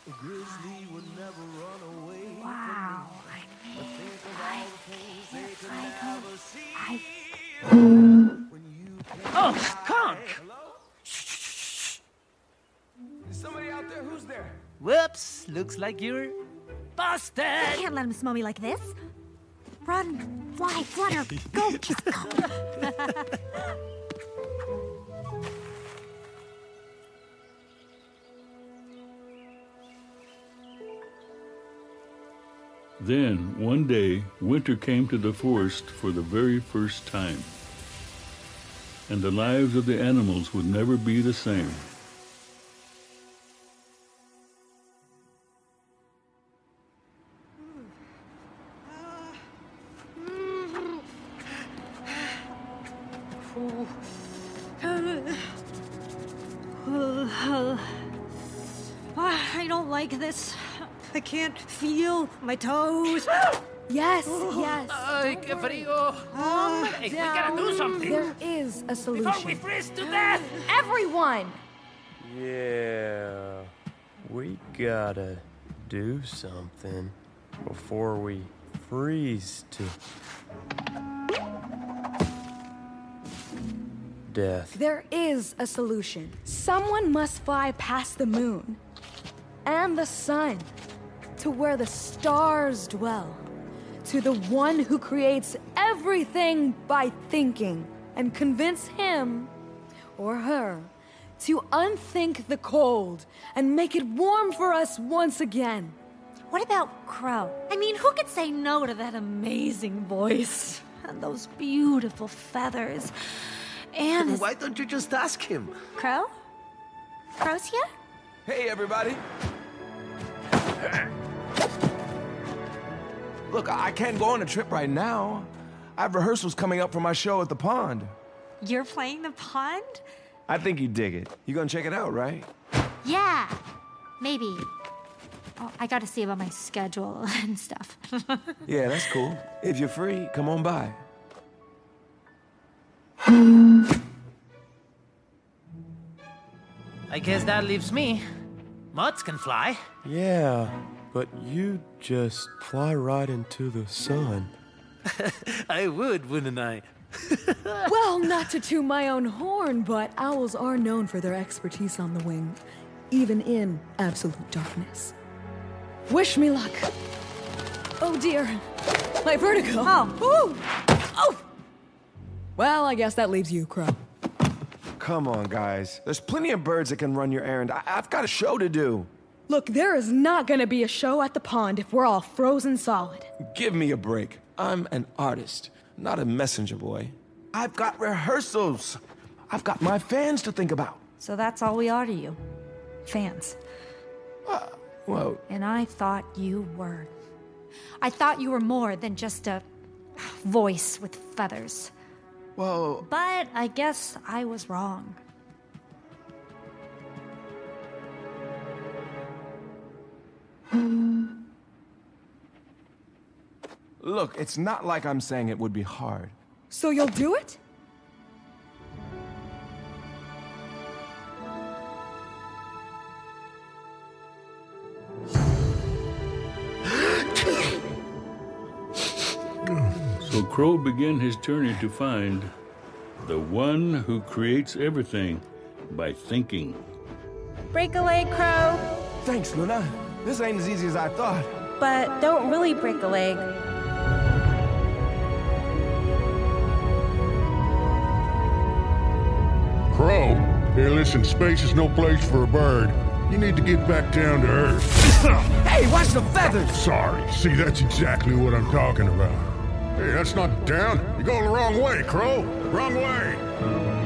A grizzly would never run away Wow, from me. I But think of all the things they could never see. Oh, skunk! Is somebody out there? Who's there? Whoops, looks like you're busted! I can't let him smell me like this. Run, fly, flutter, go, just go. Then, one day, winter came to the forest for the very first time. And the lives of the animals would never be the same. I don't like this. I can't feel my toes. Yes, oh, yes. Ay, qué frío. Calm ah. Hey, we gotta do something. There is a solution. Before we freeze to death! Everyone! Yeah, we gotta do something before we freeze to death. There is a solution. Someone must fly past the moon and the sun to where the stars dwell, to the one who creates everything by thinking and convince him or her to unthink the cold and make it warm for us once again. What about Crow? I mean, who could say no to that amazing voice and those beautiful feathers? And his- Why don't you just ask him? Crow? Crow's here? Hey, everybody. Look, I I can't go on a trip right now. I have rehearsals coming up for my show at the pond. You're playing the pond? I think you dig it. You gonna check it out, right? Yeah, maybe. Oh, I gotta see about my schedule and stuff. Yeah, that's cool. If you're free, come on by. I guess that leaves me. Mutts can fly. Yeah, but you just fly right into the sun. I would, wouldn't I? well, not to toot my own horn, but owls are known for their expertise on the wing, even in absolute darkness. Wish me luck. Oh dear, my vertigo. Oh, Ooh. oh. Well, I guess that leaves you, Crow. Come on, guys. There's plenty of birds that can run your errand. I- I've got a show to do. Look, there is not gonna be a show at the pond if we're all frozen solid. Give me a break. I'm an artist, not a messenger boy. I've got rehearsals. I've got my fans to think about. so that's all we are to you fans. Uh, well, And I thought you were. I thought you were more than just a voice with feathers. Well. But I guess I was wrong. Look, it's not like I'm saying it would be hard. So you'll do it? so Crow began his journey to find the one who creates everything by thinking. Break a leg, Crow. Thanks, Luna. This ain't as easy as I thought. But don't really break a leg. Crow, hey, listen, space is no place for a bird. You need to get back down to Earth. hey, watch the feathers! Sorry. See, that's exactly what I'm talking about. Hey, that's not down. You're going the wrong way, Crow. Wrong way.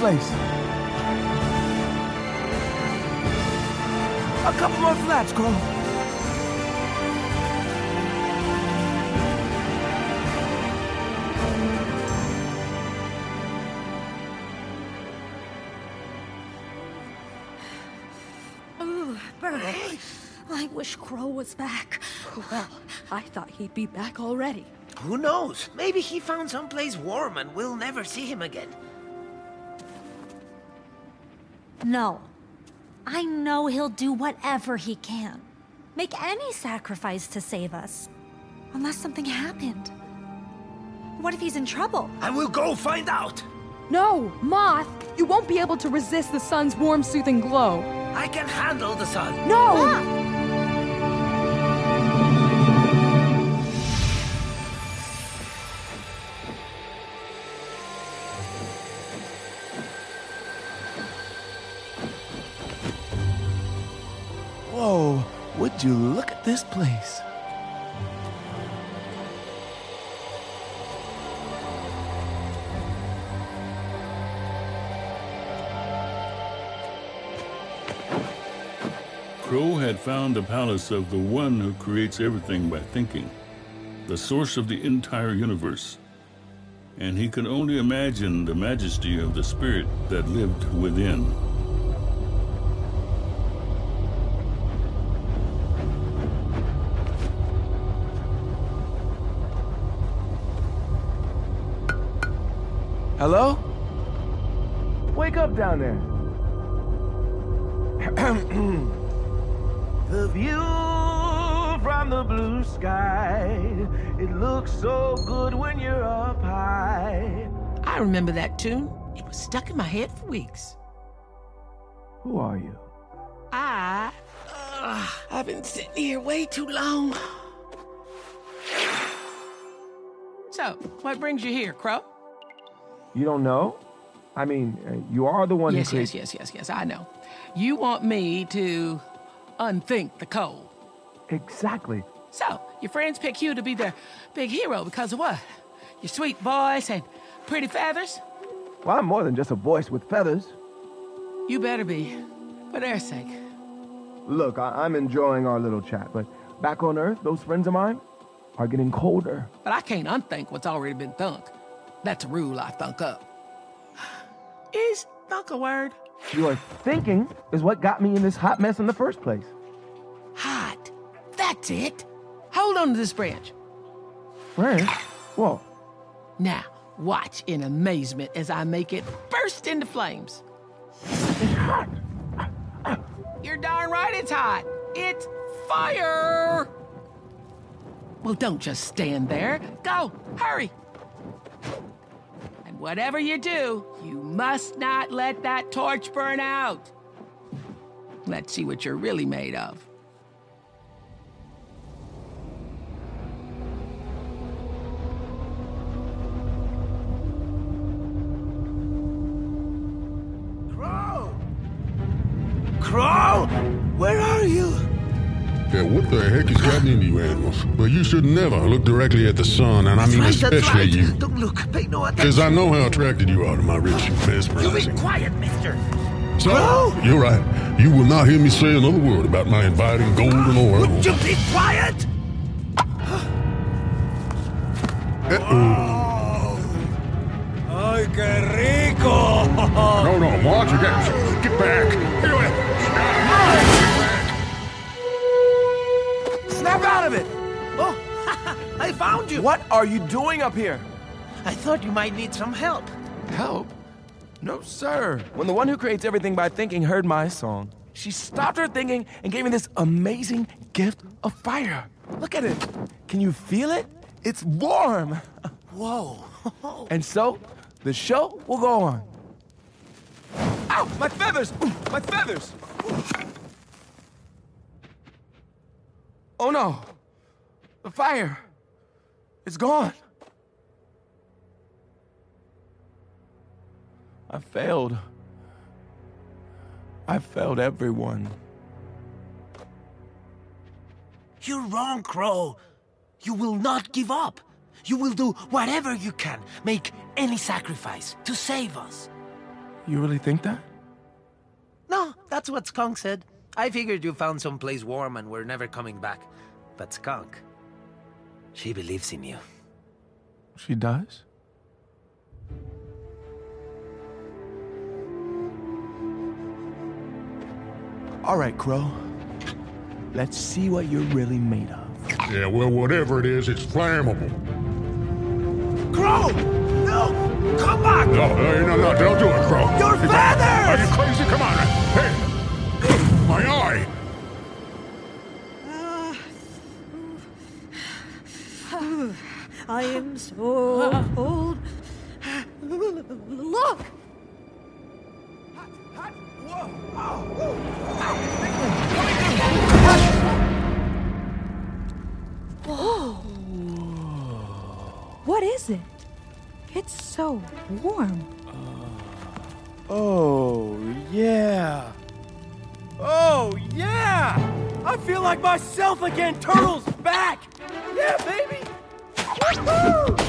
Place. A couple more flaps, Crow. Ooh, Bert. I wish Crow was back. Well, I thought he'd be back already. Who knows? Maybe he found someplace warm and we'll never see him again. No. I know he'll do whatever he can. Make any sacrifice to save us. Unless something happened. What if he's in trouble? I will go find out. No, Moth! You won't be able to resist the sun's warm, soothing glow. I can handle the sun. No! Whoa, place? Crow had found the palace of the one who creates everything by thinking, the source of the entire universe. And he could only imagine the majesty of the spirit that lived within. Hello? Wake up down there. the view from the blue sky, it looks so good when you're up high. I remember that tune. It was stuck in my head for weeks. Who are you? I. Uh, I've been sitting here way too long. So, what brings you here, Crow? You don't know? I mean, uh, you are the one yes, who yes, yes, yes, yes, I know. You want me to unthink the cold. Exactly. So, your friends pick you to be their big hero because of what? Your sweet voice and pretty feathers? Well, I'm more than just a voice with feathers. You better be, for their sake. Look, I- I'm enjoying our little chat, but back on Earth, those friends of mine are getting colder. But I can't unthink what's already been thunk. That's a rule I thunk up. Is thunk a word? Your thinking is what got me in this hot mess in the first place. Hot. That's it. Hold on to this branch. Friend? Whoa. Now, watch in amazement as I make it burst into flames. It's hot. You're darn right it's hot. It's fire. Well, don't just stand there. Go, hurry. Whatever you do, you must not let that torch burn out. Let's see what you're really made of. Crow! Crow! Where are you? Yeah, what the heck has gotten into you animals? But you should never look directly at the sun, and I mean right, especially right. you. Don't look, pay no attention. Because I know how attracted you are to my rich and You be quiet, mister. So, you're right. You will not hear me say another word about my inviting golden oil. Would you be quiet? Oh, ¡Ay, qué rico! No, no, watch your games. Get back. I found you. What are you doing up here? I thought you might need some help. Help? No, sir. When the one who creates everything by thinking heard my song, she stopped her thinking and gave me this amazing gift of fire. Look at it. Can you feel it? It's warm. Whoa. And so, the show will go on. Ow! My feathers! My feathers! Oh no! The fire! It's gone! I failed. I failed everyone. You're wrong, Crow. You will not give up. You will do whatever you can, make any sacrifice to save us. You really think that? No, that's what Skunk said. I figured you found someplace warm and were never coming back. But Skunk, she believes in you. She does? All right, Crow. Let's see what you're really made of. Yeah, well, whatever it is, it's flammable. Crow! No! Come back! No, no, no, no, don't do it, Crow. Your Are feathers! you crazy? Come on. Hey! My eye! I am so cold. Look! Whoa. What is it? It's so warm. Oh, yeah. Oh, yeah! I feel like myself again. Turtle's back! Yeah, baby! Woohoo!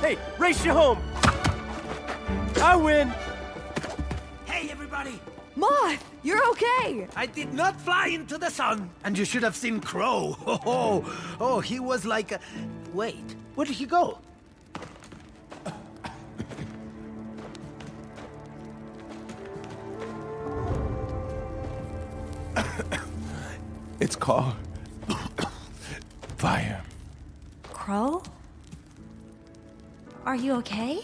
Hey, race you home! I win! Hey, everybody! Moth, you're okay. I did not fly into the sun, and you should have seen Crow. Oh, oh, oh he was like a... Wait, where did he go? It's called fire. Crow? Are you okay?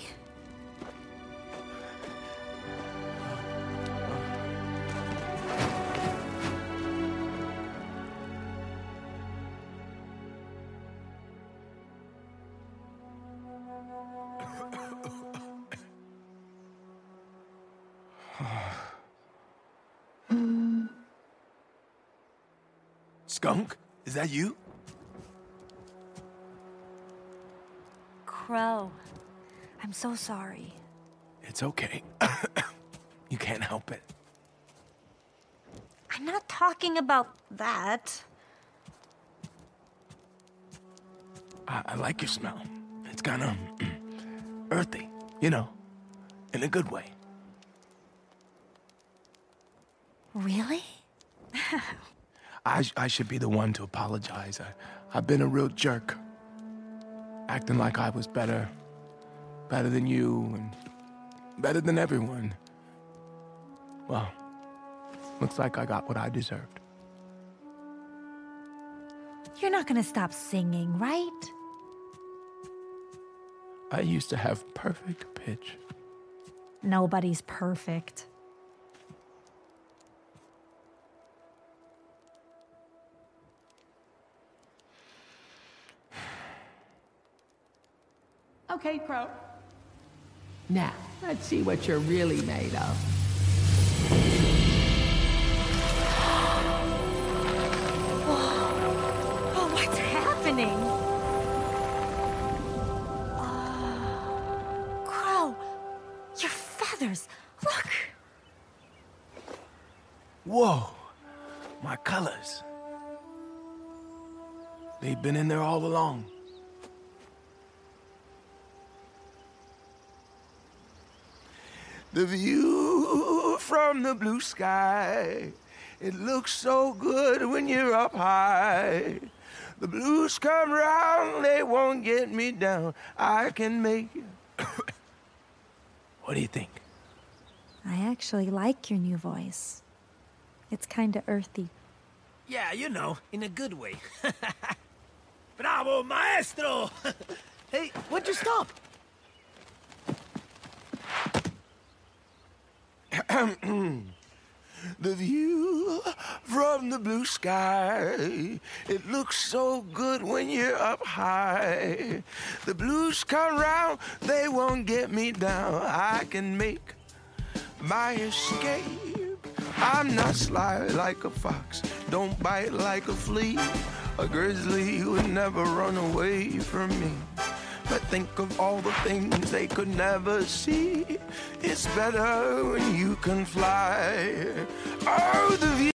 Skunk, is that you? Crow. I'm so sorry. It's okay. you can't help it. I'm not talking about that. I, I like your smell. It's kind of earthy, you know, in a good way. Really? I, sh- I should be the one to apologize. I, I've been a real jerk. Acting like I was better. Better than you and better than everyone. Well, looks like I got what I deserved. You're not gonna stop singing, right? I used to have perfect pitch. Nobody's perfect. Okay, Crow. Now, let's see what you're really made of. Oh, oh what's happening? Oh, Crow, your feathers. Look. Whoa, my colors. They've been in there all along. The view from the blue sky, it looks so good when you're up high. The blues come round, they won't get me down. I can make it. what do you think? I actually like your new voice. It's kinda earthy. Yeah, you know, in a good way. Bravo, maestro! hey, what'd you stop? the view from the blue sky. It looks so good when you're up high. The blues come round, they won't get me down. I can make my escape. I'm not sly like a fox, don't bite like a flea. A grizzly would never run away from me. But think of all the things they could never see. It's better when you can fly. Oh, the view.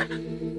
Ha ha ha.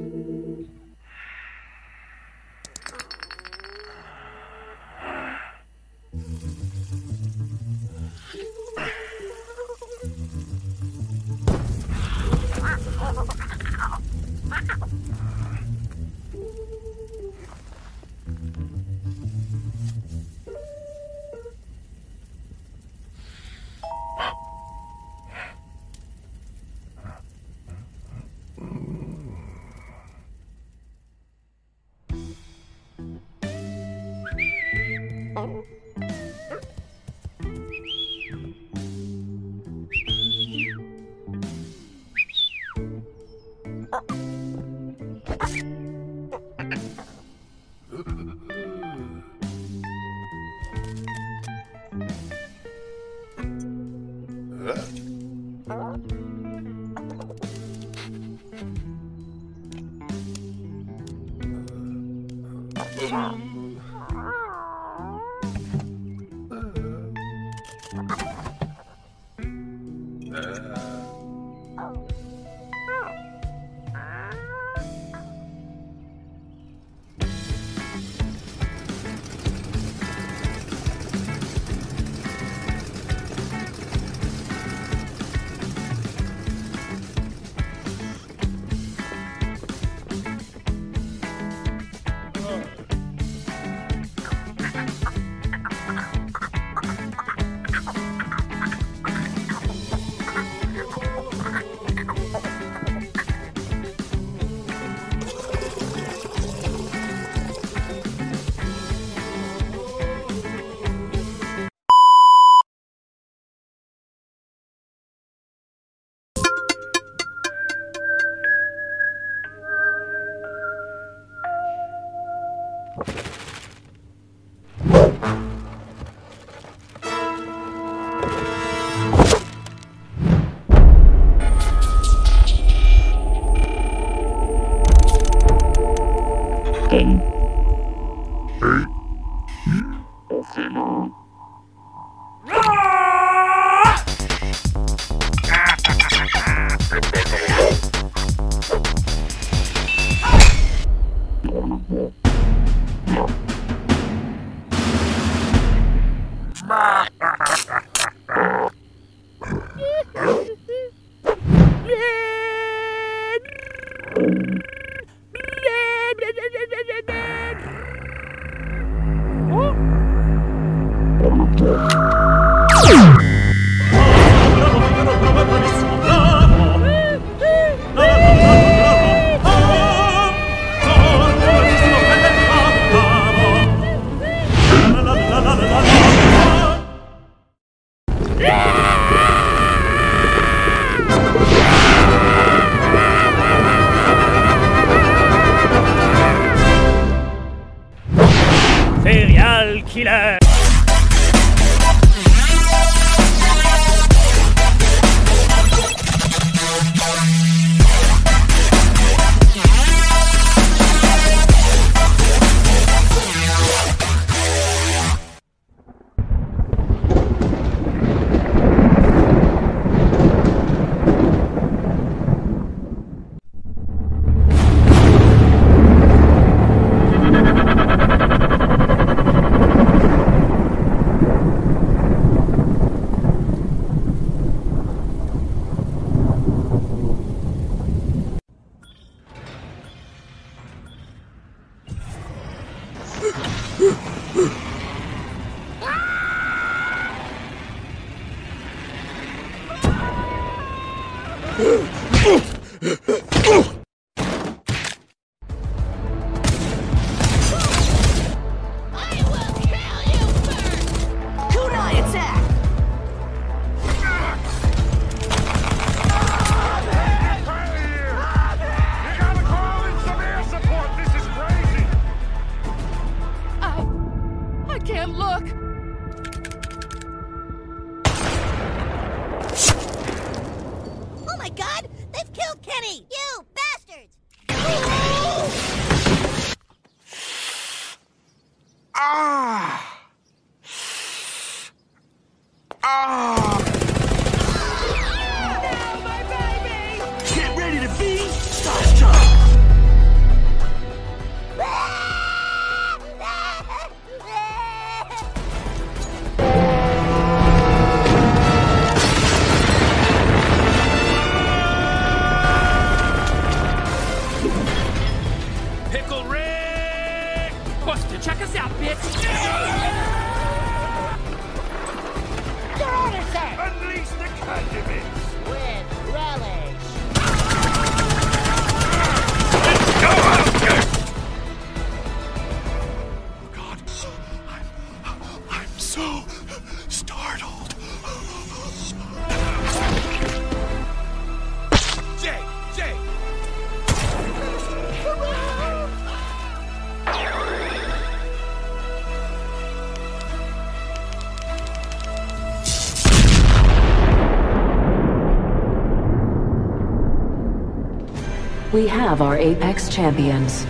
We have our Apex champions.